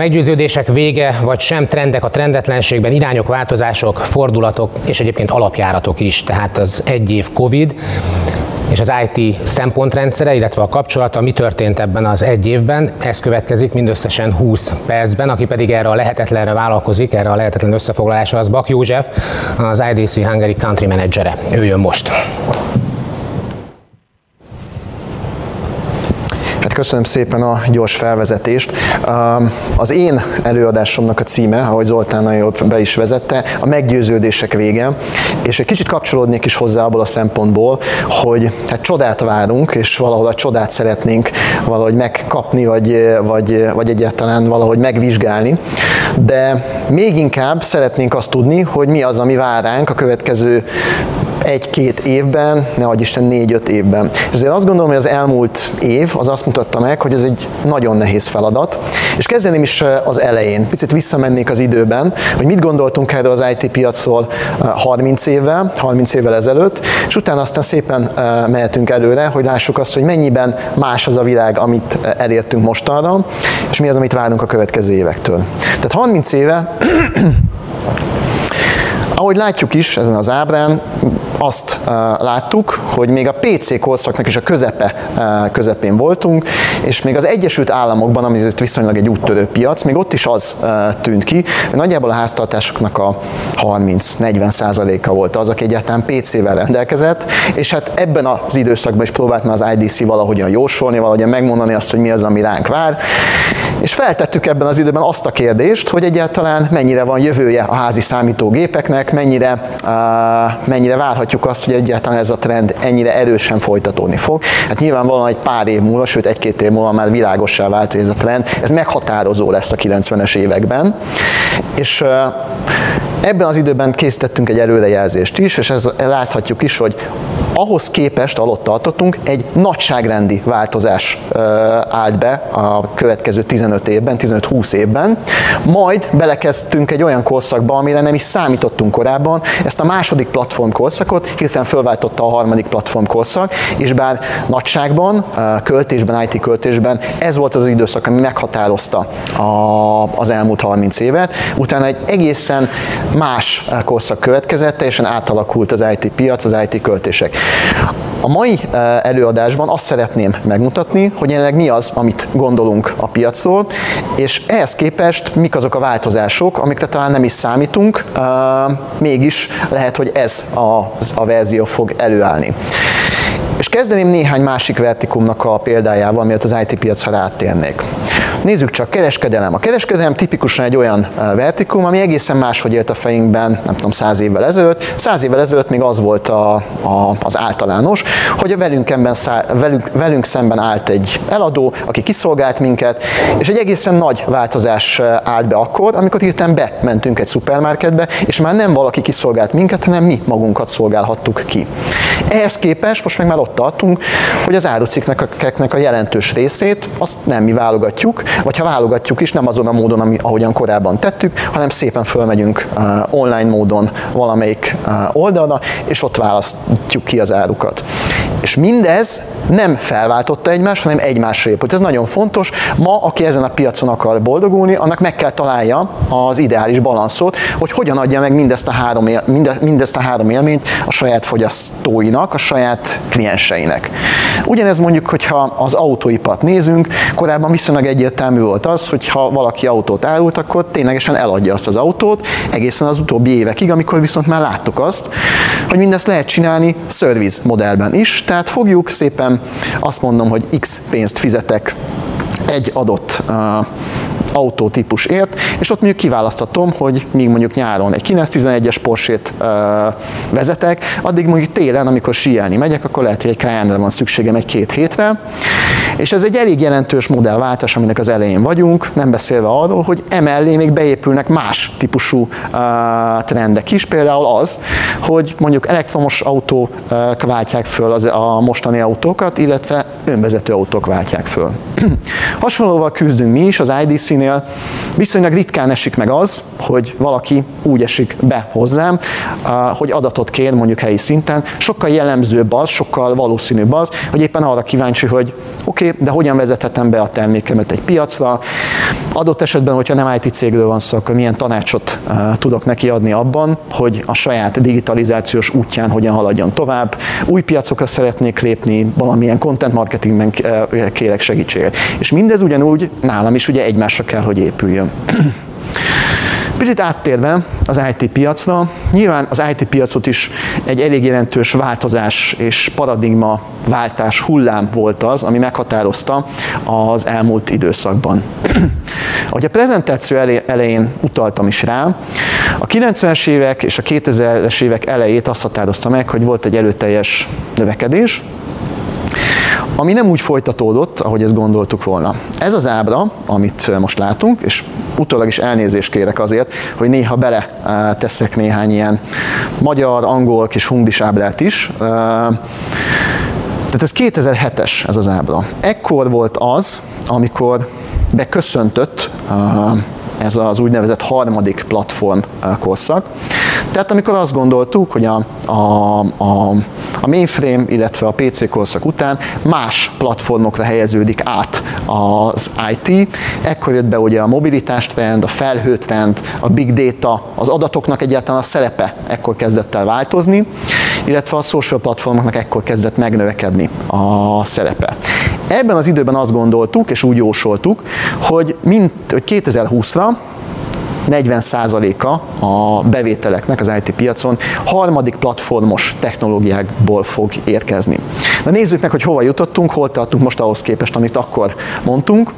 meggyőződések vége, vagy sem trendek a trendetlenségben, irányok, változások, fordulatok és egyébként alapjáratok is. Tehát az egy év Covid, és az IT szempontrendszere, illetve a kapcsolata, mi történt ebben az egy évben, ez következik mindösszesen 20 percben, aki pedig erre a lehetetlenre vállalkozik, erre a lehetetlen összefoglalásra, az Bak József, az IDC Hungary Country Managere. Ő jön most. Köszönöm szépen a gyors felvezetést. Az én előadásomnak a címe, ahogy Zoltán nagyon be is vezette, a meggyőződések vége, és egy kicsit kapcsolódnék is hozzá abból a szempontból, hogy hát csodát várunk, és valahol a csodát szeretnénk valahogy megkapni, vagy, vagy, vagy egyáltalán valahogy megvizsgálni. De még inkább szeretnénk azt tudni, hogy mi az, ami vár ránk a következő egy-két évben, ne adj Isten négy-öt évben. És azért azt gondolom, hogy az elmúlt év az azt mutatta meg, hogy ez egy nagyon nehéz feladat, és kezdeném is az elején. Picit visszamennék az időben, hogy mit gondoltunk erről az IT piacról 30 évvel, 30 évvel ezelőtt, és utána aztán szépen mehetünk előre, hogy lássuk azt, hogy mennyiben más az a világ, amit elértünk mostanra, és mi az, amit várunk a következő évektől. Tehát 30 éve ahogy látjuk is ezen az ábrán, azt láttuk, hogy még a PC korszaknak is a közepe, közepén voltunk, és még az Egyesült Államokban, ami ez viszonylag egy úttörő piac, még ott is az tűnt ki, hogy nagyjából a háztartásoknak a 30-40 százaléka volt az, aki egyáltalán PC-vel rendelkezett, és hát ebben az időszakban is próbált már az IDC valahogyan jósolni, valahogyan megmondani azt, hogy mi az, ami ránk vár, és feltettük ebben az időben azt a kérdést, hogy egyáltalán mennyire van jövője a házi számítógépeknek, mennyire, mennyire várhatjuk várhatjuk azt, hogy egyáltalán ez a trend ennyire erősen folytatódni fog. Hát nyilvánvalóan egy pár év múlva, sőt egy-két év múlva már világossá vált, hogy ez a trend, ez meghatározó lesz a 90-es években. És ebben az időben készítettünk egy előrejelzést is, és ez láthatjuk is, hogy ahhoz képest, alatt tartottunk, egy nagyságrendi változás állt be a következő 15 évben, 15-20 évben, majd belekezdtünk egy olyan korszakba, amire nem is számítottunk korábban, ezt a második platform korszakot hirtelen fölváltotta a harmadik platform korszak, és bár nagyságban, költésben, IT költésben ez volt az, az időszak, ami meghatározta az elmúlt 30 évet, utána egy egészen más korszak következett, teljesen átalakult az IT piac, az IT költések. A mai eh, előadásban azt szeretném megmutatni, hogy jelenleg mi az, amit gondolunk a piacról, és ehhez képest mik azok a változások, amikre talán nem is számítunk, eh, mégis lehet, hogy ez a, a verzió fog előállni. És kezdeném néhány másik vertikumnak a példájával, mielőtt az IT piacra rátérnék. Nézzük csak, kereskedelem. A kereskedelem tipikusan egy olyan vertikum, ami egészen máshogy élt a fejünkben, nem tudom, száz évvel ezelőtt. Száz évvel ezelőtt még az volt a, a, az általános, hogy a velünk, emben szá, velünk, velünk szemben állt egy eladó, aki kiszolgált minket, és egy egészen nagy változás állt be akkor, amikor hirtelen bementünk egy szupermarketbe, és már nem valaki kiszolgált minket, hanem mi magunkat szolgálhattuk ki. Ehhez képest most meg már ott tartunk, hogy az árucikknek a jelentős részét azt nem mi válogatjuk, vagy ha válogatjuk is, nem azon a módon, ami, ahogyan korábban tettük, hanem szépen fölmegyünk online módon valamelyik oldalra, és ott választjuk ki az árukat. És mindez nem felváltotta egymást, hanem egymásra épült. Ez nagyon fontos. Ma, aki ezen a piacon akar boldogulni, annak meg kell találja az ideális balanszot, hogy hogyan adja meg mindezt a három, él, mindezt a három élményt a saját fogyasztóinak, a saját klienseinek. Ugyanez mondjuk, hogyha az autóipart nézünk, korábban viszonylag egyértelmű volt az, hogy ha valaki autót árult, akkor ténylegesen eladja azt az autót, egészen az utóbbi évekig, amikor viszont már láttuk azt, hogy mindezt lehet csinálni service modellben is, tehát fogjuk szépen azt mondom, hogy X pénzt fizetek egy adott uh, autótípusért, és ott mondjuk kiválasztatom, hogy míg mondjuk nyáron egy 911-es Porsét vezetek, addig mondjuk télen, amikor síelni megyek, akkor lehet, hogy egy Cayenne-re van szükségem egy-két hétre, és ez egy elég jelentős modellváltás, aminek az elején vagyunk, nem beszélve arról, hogy emellé még beépülnek más típusú trendek is, például az, hogy mondjuk elektromos autók váltják föl az, a mostani autókat, illetve önvezető autók váltják föl. Hasonlóval küzdünk mi is az IDC-nél. Viszonylag ritkán esik meg az, hogy valaki úgy esik be hozzám, hogy adatot kér mondjuk helyi szinten. Sokkal jellemzőbb az, sokkal valószínűbb az, hogy éppen arra kíváncsi, hogy oké, okay, de hogyan vezethetem be a termékemet egy piacra, Adott esetben, hogyha nem IT cégről van szó, akkor milyen tanácsot tudok neki adni abban, hogy a saját digitalizációs útján hogyan haladjon tovább. Új piacokra szeretnék lépni, valamilyen content marketingben kérek segítséget. És mindez ugyanúgy nálam is ugye egymásra kell, hogy épüljön. Picit áttérve az IT piacra, nyilván az IT piacot is egy elég jelentős változás és paradigma váltás hullám volt az, ami meghatározta az elmúlt időszakban. Ahogy a prezentáció elején utaltam is rá, a 90-es évek és a 2000-es évek elejét azt határozta meg, hogy volt egy előteljes növekedés, ami nem úgy folytatódott, ahogy ezt gondoltuk volna. Ez az ábra, amit most látunk, és utólag is elnézést kérek azért, hogy néha bele teszek néhány ilyen magyar, angol kis hunglis ábrát is. Tehát ez 2007-es ez az ábra. Ekkor volt az, amikor beköszöntött ez az úgynevezett harmadik platform korszak. Tehát amikor azt gondoltuk, hogy a, a, a, a mainframe, illetve a PC korszak után más platformokra helyeződik át az IT, ekkor jött be ugye a mobilitás trend, a felhőtrend, a big data, az adatoknak egyáltalán a szerepe ekkor kezdett el változni, illetve a social platformoknak ekkor kezdett megnövekedni a szerepe. Ebben az időben azt gondoltuk, és úgy jósoltuk, hogy, mint, hogy 2020-ra 40%-a a bevételeknek az IT piacon harmadik platformos technológiákból fog érkezni. Na nézzük meg, hogy hova jutottunk, hol tartunk most ahhoz képest, amit akkor mondtunk.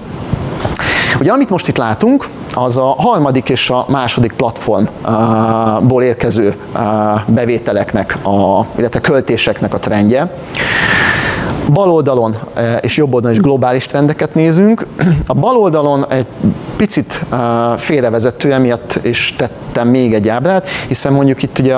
Ugye amit most itt látunk, az a harmadik és a második platformból érkező bevételeknek, a, illetve költéseknek a trendje. Bal oldalon és jobb oldalon is globális trendeket nézünk. A bal oldalon egy picit félrevezető, emiatt is tettem még egy ábrát, hiszen mondjuk itt ugye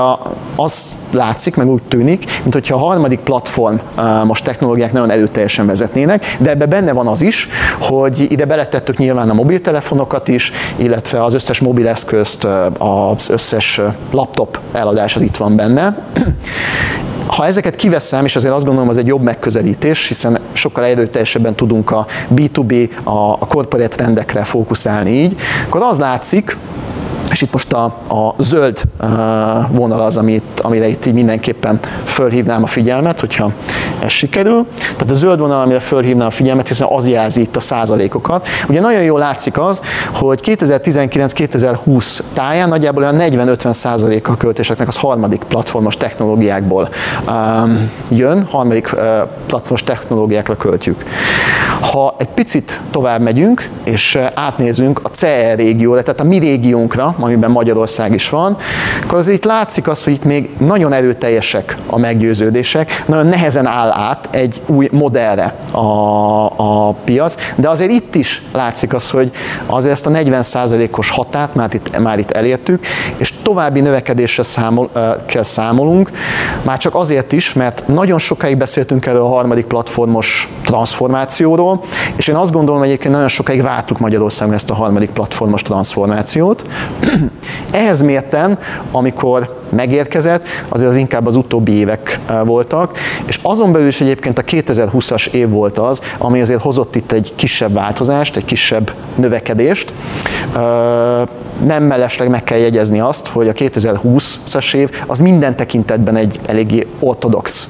az látszik, meg úgy tűnik, mint hogyha a harmadik platform most technológiák nagyon előteljesen vezetnének, de ebben benne van az is, hogy ide beletettük nyilván a mobiltelefonokat is, illetve az összes mobileszközt, az összes laptop eladás az itt van benne. Ha ezeket kiveszem, és azért azt gondolom, az egy jobb megközelítés, hiszen sokkal erőteljesebben tudunk a B2B, a corporate rendekre fókuszálni így, akkor az látszik, és itt most a, a zöld vonal az, amit, amire itt így mindenképpen fölhívnám a figyelmet, hogyha ez sikerül. Tehát a zöld vonal, amire fölhívnám a figyelmet, hiszen az jelzi itt a százalékokat. Ugye nagyon jól látszik az, hogy 2019-2020 táján nagyjából olyan 40-50 százaléka a költéseknek az harmadik platformos technológiákból um, jön, harmadik uh, platformos technológiákra költjük. Ha egy picit tovább megyünk, és átnézünk a CER régióra, tehát a mi régiónkra, amiben Magyarország is van, akkor azért itt látszik az, hogy itt még nagyon erőteljesek a meggyőződések, nagyon nehezen áll át egy új modellre a, a piac, de azért itt is látszik az, hogy azért ezt a 40%-os határt már itt, már itt elértük, és további növekedésre számol, kell számolunk, már csak azért is, mert nagyon sokáig beszéltünk erről a harmadik platformos transformációról, és én azt gondolom egyébként nagyon sokáig vártuk Magyarországon ezt a harmadik platformos transformációt. Ehhez mérten, amikor megérkezett, azért az inkább az utóbbi évek voltak, és azon belül is egyébként a 2020-as év volt az, ami azért hozott itt egy kisebb változást, egy kisebb növekedést. Nem mellesleg meg kell jegyezni azt, hogy a 2020-as év az minden tekintetben egy eléggé ortodox,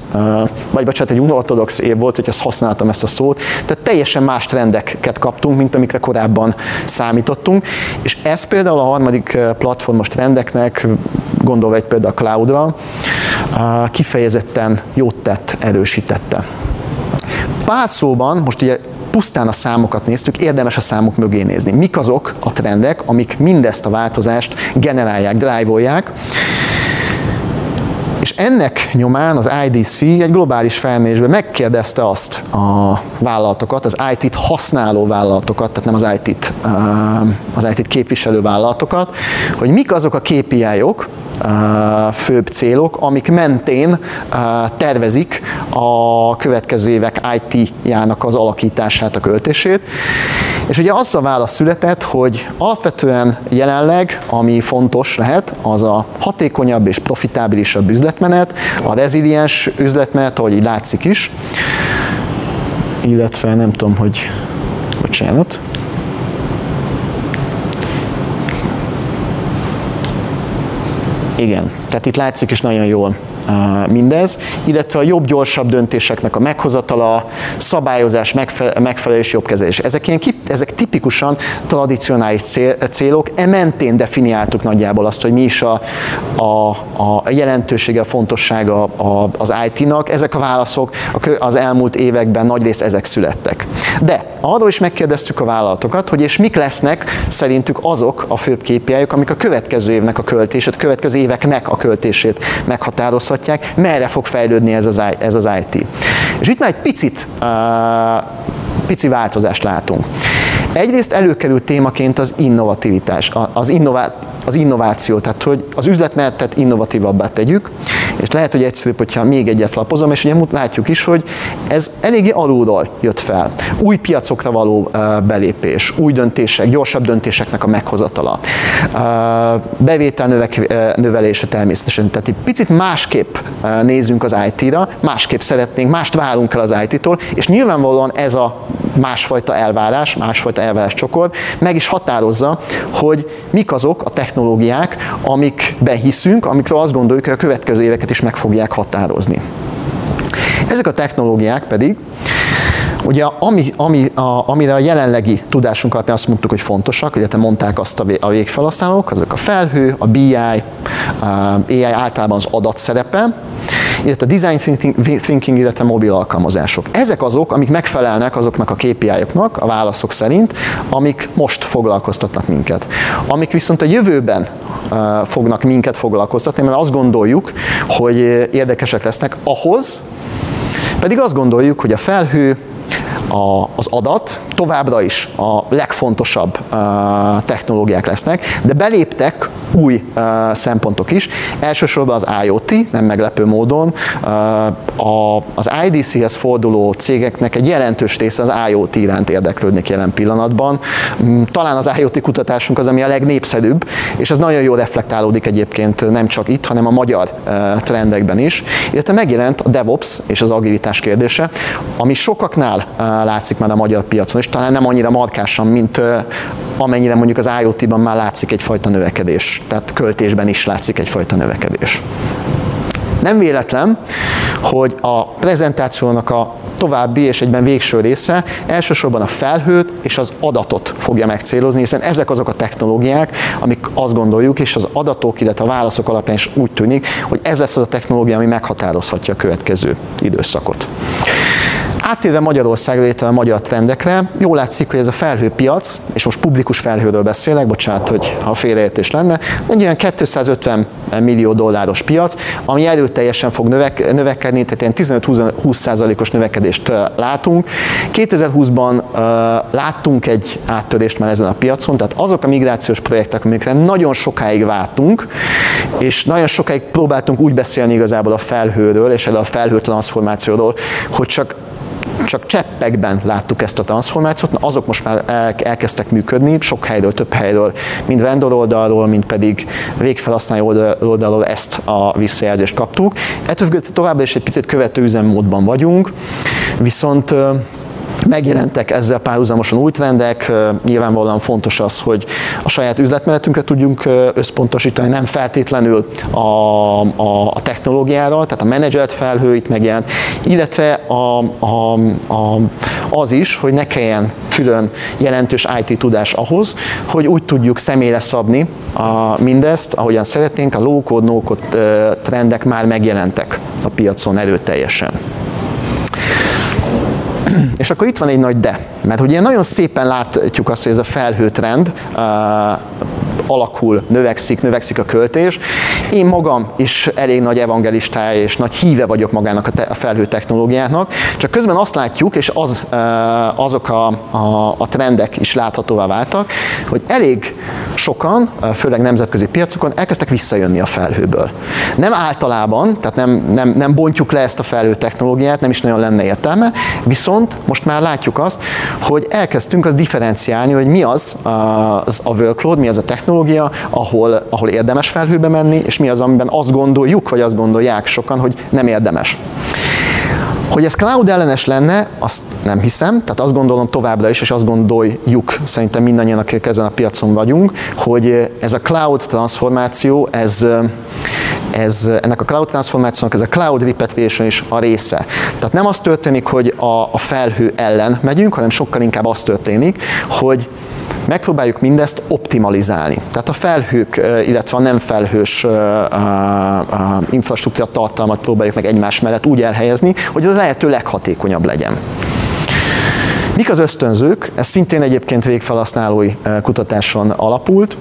vagy bocsánat, egy unortodox év volt, hogy ezt használtam ezt a szót, tehát teljesen más trendeket kaptunk, mint amikre korábban számítottunk, és ez például a harmadik platformos trendeknek, gondolva egy például a cloudra, kifejezetten jót tett, erősítette. Pár szóban, most ugye pusztán a számokat néztük, érdemes a számok mögé nézni. Mik azok a trendek, amik mindezt a változást generálják, drive-olják, és ennek nyomán az IDC egy globális felmérésben megkérdezte azt a vállalatokat, az IT-t használó vállalatokat, tehát nem az IT-t, az IT-t képviselő vállalatokat, hogy mik azok a KPI-ok, főbb célok, amik mentén tervezik a következő évek IT-jának az alakítását, a költését. És ugye az a válasz született, hogy alapvetően jelenleg, ami fontos lehet, az a hatékonyabb és profitábilisabb üzletmenet, a reziliens üzletmenet, ahogy így látszik is, illetve nem tudom, hogy bocsánat, Igen, tehát itt látszik is nagyon jól mindez, illetve a jobb, gyorsabb döntéseknek a meghozatala, szabályozás, megfelelés, jobb kezelés. Ezek, ilyen, ezek tipikusan tradicionális cél, célok, e definiáltuk nagyjából azt, hogy mi is a, a, a jelentősége, a fontossága az IT-nak. Ezek a válaszok az elmúlt években nagyrészt ezek születtek. De arról is megkérdeztük a vállalatokat, hogy és mik lesznek szerintük azok a főbb KPI-ok, amik a következő évnek a költését, a következő éveknek a költését meghatározhatják merre fog fejlődni ez az, ez az IT. És itt már egy picit, uh, pici változást látunk. Egyrészt előkerült témaként az innovativitás, az, innová, az innováció, tehát hogy az üzletmenetet innovatívabbá tegyük, és lehet, hogy egyszerűbb, hogyha még egyet lapozom, és ugye látjuk is, hogy ez eléggé alulról jött fel. Új piacokra való belépés, új döntések, gyorsabb döntéseknek a meghozatala, bevétel növelése természetesen. Tehát egy picit másképp nézünk az IT-ra, másképp szeretnénk, mást várunk el az IT-tól, és nyilvánvalóan ez a másfajta elvárás, másfajta elvárás csokor meg is határozza, hogy mik azok a technológiák, amikben hiszünk, amikről azt gondoljuk, hogy a következő éveket is meg fogják határozni. Ezek a technológiák pedig Ugye, ami, ami, a, amire a jelenlegi tudásunk alapján azt mondtuk, hogy fontosak, illetve mondták azt a végfelhasználók, azok a felhő, a BI, a AI általában az adat szerepe, illetve a design thinking, illetve mobil alkalmazások. Ezek azok, amik megfelelnek azoknak a KPI-oknak, a válaszok szerint, amik most foglalkoztatnak minket. Amik viszont a jövőben fognak minket foglalkoztatni, mert azt gondoljuk, hogy érdekesek lesznek ahhoz, pedig azt gondoljuk, hogy a felhő, a, az adat továbbra is a legfontosabb uh, technológiák lesznek, de beléptek új uh, szempontok is. Elsősorban az IoT, nem meglepő módon, uh, a, az IDC-hez forduló cégeknek egy jelentős része az IoT iránt érdeklődnek jelen pillanatban. Mm, talán az IoT kutatásunk az, ami a legnépszerűbb, és ez nagyon jól reflektálódik egyébként nem csak itt, hanem a magyar uh, trendekben is. Illetve megjelent a DevOps és az agilitás kérdése, ami sokaknál látszik már a magyar piacon, és talán nem annyira markásan, mint amennyire mondjuk az IoT-ban már látszik egyfajta növekedés, tehát költésben is látszik egyfajta növekedés. Nem véletlen, hogy a prezentációnak a további és egyben végső része elsősorban a felhőt és az adatot fogja megcélozni, hiszen ezek azok a technológiák, amik azt gondoljuk, és az adatok, illetve a válaszok alapján is úgy tűnik, hogy ez lesz az a technológia, ami meghatározhatja a következő időszakot. Áttérve Magyarországra, illetve a magyar trendekre, jól látszik, hogy ez a felhőpiac, és most publikus felhőről beszélek, bocsánat, hogy ha félreértés lenne, egy olyan 250 millió dolláros piac, ami erőteljesen fog növek, növekedni, tehát ilyen 15-20%-os növekedést látunk. 2020-ban uh, láttunk egy áttörést már ezen a piacon, tehát azok a migrációs projektek, amikre nagyon sokáig vártunk, és nagyon sokáig próbáltunk úgy beszélni igazából a felhőről, és erről a felhő transformációról, hogy csak csak cseppekben láttuk ezt a transformációt, na azok most már elkezdtek működni, sok helyről, több helyről, mind vendor oldalról, mind pedig végfelhasználó oldalról ezt a visszajelzést kaptuk. Ettől továbbra is egy picit követő üzemmódban vagyunk, viszont Megjelentek ezzel párhuzamosan új trendek, nyilvánvalóan fontos az, hogy a saját üzletmenetünkre tudjunk összpontosítani, nem feltétlenül a, a, a technológiára, tehát a menedzselt felhő itt megjelent, illetve a, a, a, az is, hogy ne kelljen külön jelentős IT tudás ahhoz, hogy úgy tudjuk személyre szabni a, mindezt, ahogyan szeretnénk, a low-code, no-code trendek már megjelentek a piacon erőteljesen. És akkor itt van egy nagy de, mert ugye nagyon szépen látjuk azt, hogy ez a felhőtrend alakul, növekszik, növekszik a költés. Én magam is elég nagy evangelistája és nagy híve vagyok magának a, te, a felhő technológiának, csak közben azt látjuk, és az, azok a, a, a trendek is láthatóvá váltak, hogy elég sokan, főleg nemzetközi piacokon elkezdtek visszajönni a felhőből. Nem általában, tehát nem, nem, nem bontjuk le ezt a felhő technológiát, nem is nagyon lenne értelme, viszont most már látjuk azt, hogy elkezdtünk az differenciálni, hogy mi az a, workload, mi az a technológia, ahol, ahol érdemes felhőbe menni, és mi az, amiben azt gondoljuk, vagy azt gondolják sokan, hogy nem érdemes. Hogy ez cloud ellenes lenne, azt nem hiszem, tehát azt gondolom továbbra is, és azt gondoljuk, szerintem mindannyian, akik ezen a piacon vagyunk, hogy ez a cloud transformáció, ez, ez, ennek a cloud transformációnak ez a cloud repatriation is a része. Tehát nem az történik, hogy a, a felhő ellen megyünk, hanem sokkal inkább az történik, hogy megpróbáljuk mindezt optimalizálni. Tehát a felhők, illetve a nem felhős infrastruktúra tartalmat próbáljuk meg egymás mellett úgy elhelyezni, hogy ez a lehető leghatékonyabb legyen. Mik az ösztönzők? Ez szintén egyébként végfelhasználói kutatáson alapult.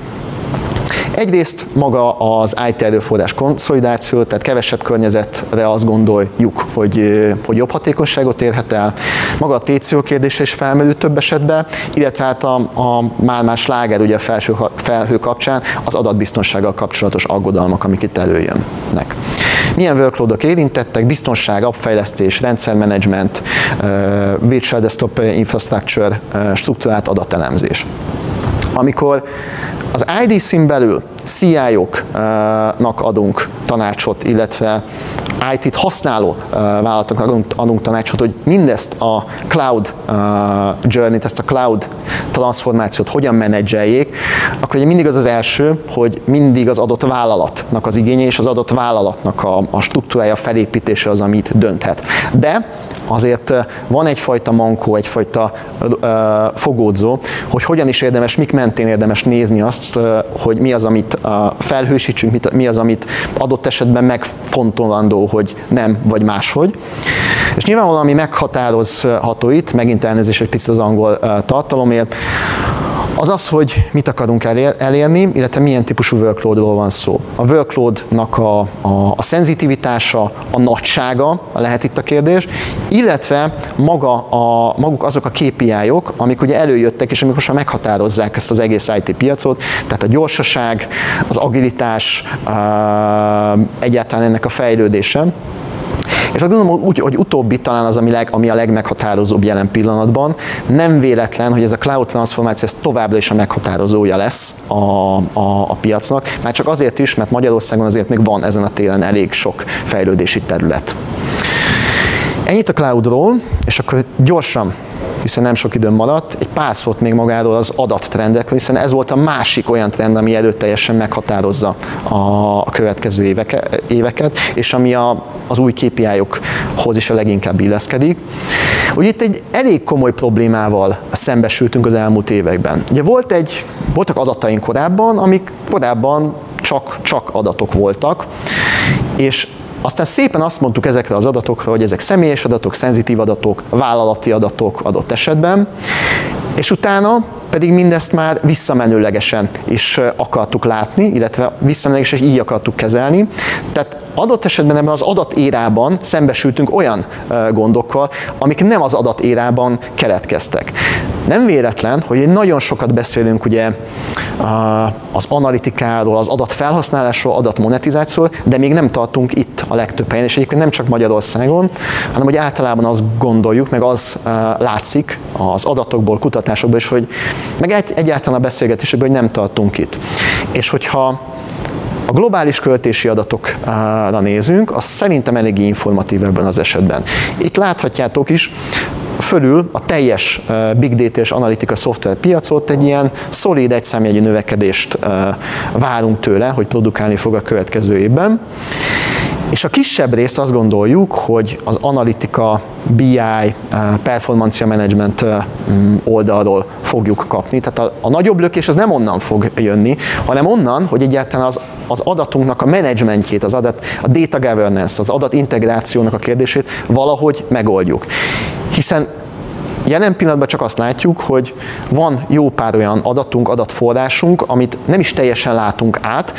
Egyrészt maga az IT erőforrás konszolidáció, tehát kevesebb környezetre azt gondoljuk, hogy, hogy jobb hatékonyságot érhet el. Maga a TCO kérdése is felmerült több esetben, illetve hát a, a már más sláger ugye a felső, felhő kapcsán az adatbiztonsággal kapcsolatos aggodalmak, amik itt előjönnek. Milyen workloadok érintettek? Biztonság, appfejlesztés, rendszermenedzsment, virtual desktop infrastructure, struktúrált adatelemzés. Amikor az IDC-n belül CIO-knak adunk tanácsot, illetve IT-t használó vállalatoknak adunk, tanácsot, hogy mindezt a cloud journey-t, ezt a cloud transformációt hogyan menedzseljék, akkor ugye mindig az az első, hogy mindig az adott vállalatnak az igénye és az adott vállalatnak a, a struktúrája, felépítése az, amit dönthet. De azért van egyfajta mankó, egyfajta uh, fogódzó, hogy hogyan is érdemes, mik mentén érdemes nézni azt, uh, hogy mi az, amit felhősítsünk, mi az, amit adott esetben megfontolandó, hogy nem, vagy máshogy. És nyilván valami meghatározható itt, megint elnézést egy picit az angol tartalomért, az az, hogy mit akarunk elérni, illetve milyen típusú workloadról van szó. A workloadnak a, a, a szenzitivitása, a nagysága lehet itt a kérdés, illetve maga a, maguk azok a KPI-ok, amik ugye előjöttek, és amik most már meghatározzák ezt az egész IT piacot, tehát a gyorsaság, az agilitás, egyáltalán ennek a fejlődése. És azt gondolom, úgy, hogy utóbbi talán az, ami, leg, ami a legmeghatározóbb jelen pillanatban. Nem véletlen, hogy ez a cloud transformáció ez továbbra is a meghatározója lesz a, a, a piacnak, már csak azért is, mert Magyarországon azért még van ezen a téren elég sok fejlődési terület. Ennyit a cloudról, és akkor gyorsan hiszen nem sok időm maradt, egy pár szót még magáról az adattrendekről, hiszen ez volt a másik olyan trend, ami teljesen meghatározza a következő éveke, éveket, és ami a, az új KPI-okhoz is a leginkább illeszkedik. Ugye itt egy elég komoly problémával szembesültünk az elmúlt években. Ugye volt egy, voltak adataink korábban, amik korábban csak, csak adatok voltak, és aztán szépen azt mondtuk ezekre az adatokra, hogy ezek személyes adatok, szenzitív adatok, vállalati adatok adott esetben, és utána pedig mindezt már visszamenőlegesen is akartuk látni, illetve visszamenőlegesen is így akartuk kezelni. Tehát adott esetben ebben az adatérában szembesültünk olyan gondokkal, amik nem az adatérában keletkeztek. Nem véletlen, hogy nagyon sokat beszélünk ugye az analitikáról, az adatfelhasználásról, adatmonetizációról, de még nem tartunk itt a legtöbb helyen, és egyébként nem csak Magyarországon, hanem hogy általában azt gondoljuk, meg az látszik az adatokból, kutatásokból is, hogy meg egy, egyáltalán a beszélgetésekből, hogy nem tartunk itt. És hogyha globális költési adatokra nézünk, az szerintem eléggé informatív ebben az esetben. Itt láthatjátok is, fölül a teljes big data és analitika szoftver piacot egy ilyen szolid egyszámjegyű növekedést várunk tőle, hogy produkálni fog a következő évben. És a kisebb részt azt gondoljuk, hogy az analitika, BI, performancia management oldalról fogjuk kapni. Tehát a, a nagyobb lökés az nem onnan fog jönni, hanem onnan, hogy egyáltalán az, az adatunknak a menedzsmentjét, az adat, a data governance, az adat integrációnak a kérdését valahogy megoldjuk. Hiszen Jelen pillanatban csak azt látjuk, hogy van jó pár olyan adatunk, adatforrásunk, amit nem is teljesen látunk át,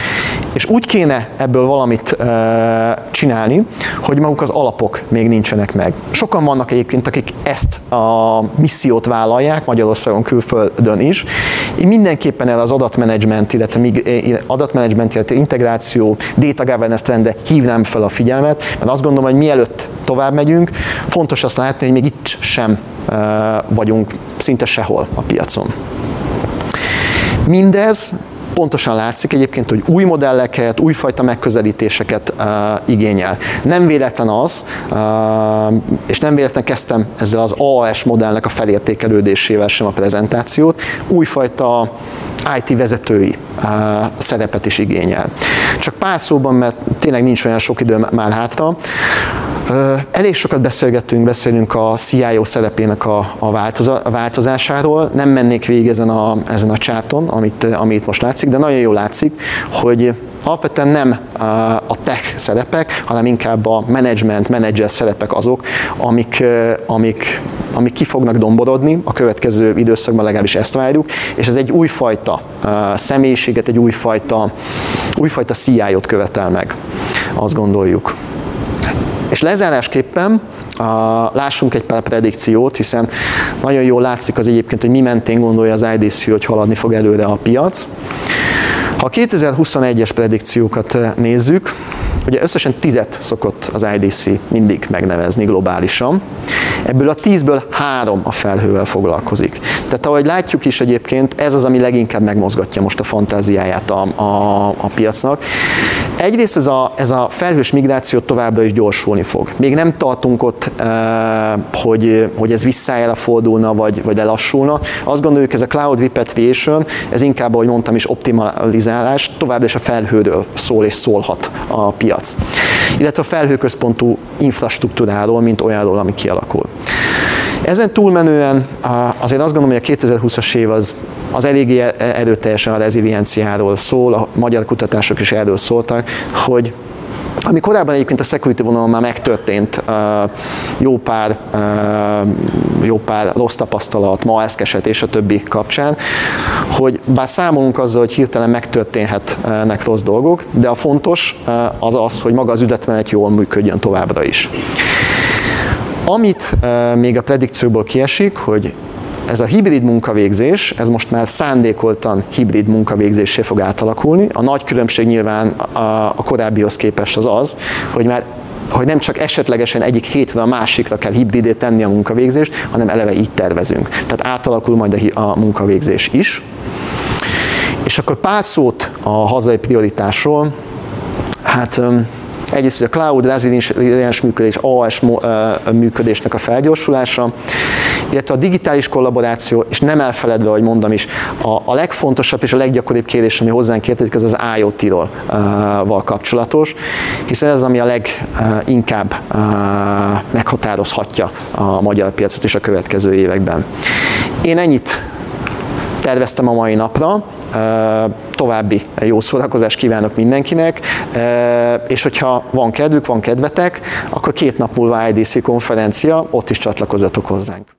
és úgy kéne ebből valamit e, csinálni, hogy maguk az alapok még nincsenek meg. Sokan vannak egyébként, akik ezt a missziót vállalják, Magyarországon, külföldön is. Én mindenképpen el az adatmenedzsment, illetve adatmenedzsment, illetve integráció, data governance trende hívnám fel a figyelmet, mert azt gondolom, hogy mielőtt tovább megyünk, fontos azt látni, hogy még itt sem vagyunk szinte sehol a piacon. Mindez pontosan látszik egyébként, hogy új modelleket, újfajta megközelítéseket uh, igényel. Nem véletlen az, uh, és nem véletlen kezdtem ezzel az AAS modellnek a felértékelődésével sem a prezentációt, újfajta IT vezetői uh, szerepet is igényel. Csak pár szóban, mert tényleg nincs olyan sok idő már hátra, Elég sokat beszélgettünk, beszélünk a CIO szerepének a, a, változásáról. Nem mennék végig ezen a, ezen a csáton, amit, amit most látszik, de nagyon jól látszik, hogy alapvetően nem a tech szerepek, hanem inkább a management, manager szerepek azok, amik, amik, amik ki fognak domborodni a következő időszakban, legalábbis ezt várjuk, és ez egy újfajta személyiséget, egy újfajta, újfajta CIO-t követel meg, azt gondoljuk. És lezárásképpen a, lássunk egy pár predikciót, hiszen nagyon jól látszik az egyébként, hogy mi mentén gondolja az IDC, hogy haladni fog előre a piac. Ha a 2021-es predikciókat nézzük, ugye összesen tizet szokott az IDC mindig megnevezni globálisan. Ebből a tízből három a felhővel foglalkozik. Tehát ahogy látjuk is egyébként, ez az, ami leginkább megmozgatja most a fantáziáját a, a, a piacnak. Egyrészt ez a, ez a felhős migráció továbbra is gyorsulni fog. Még nem tartunk ott, hogy, hogy ez visszaáll fordulna, vagy, vagy lelassulna. Azt gondoljuk, ez a cloud repatriation, ez inkább, ahogy mondtam is, optimalizálás, továbbra is a felhőről szól és szólhat a piac. Illetve a felhőközpontú infrastruktúráról, mint olyanról, ami kialakul. Ezen túlmenően azért azt gondolom, hogy a 2020-as év az, az eléggé erőteljesen a rezilienciáról szól, a magyar kutatások is erről szóltak, hogy ami korábban egyébként a security vonalon már megtörtént, jó pár, jó pár rossz tapasztalat, ma eszkeset és a többi kapcsán, hogy bár számolunk azzal, hogy hirtelen megtörténhetnek rossz dolgok, de a fontos az az, hogy maga az üzletmenet jól működjön továbbra is. Amit még a predikcióból kiesik, hogy ez a hibrid munkavégzés, ez most már szándékoltan hibrid munkavégzésé fog átalakulni. A nagy különbség nyilván a, a korábbihoz képest az az, hogy már hogy nem csak esetlegesen egyik hétről a másikra kell hibridé tenni a munkavégzést, hanem eleve így tervezünk. Tehát átalakul majd a, a munkavégzés is. És akkor pár szót a hazai prioritásról. Hát Egyrészt, a cloud reziliens működés, AS működésnek a felgyorsulása, illetve a digitális kollaboráció, és nem elfeledve, hogy mondom is, a, a legfontosabb és a leggyakoribb kérdés, ami hozzánk kérdezik, az az IoT-ról val kapcsolatos, hiszen ez az, ami a leginkább meghatározhatja a magyar piacot is a következő években. Én ennyit terveztem a mai napra. További jó szórakozást kívánok mindenkinek, és hogyha van kedvük, van kedvetek, akkor két nap múlva IDC konferencia, ott is csatlakozzatok hozzánk.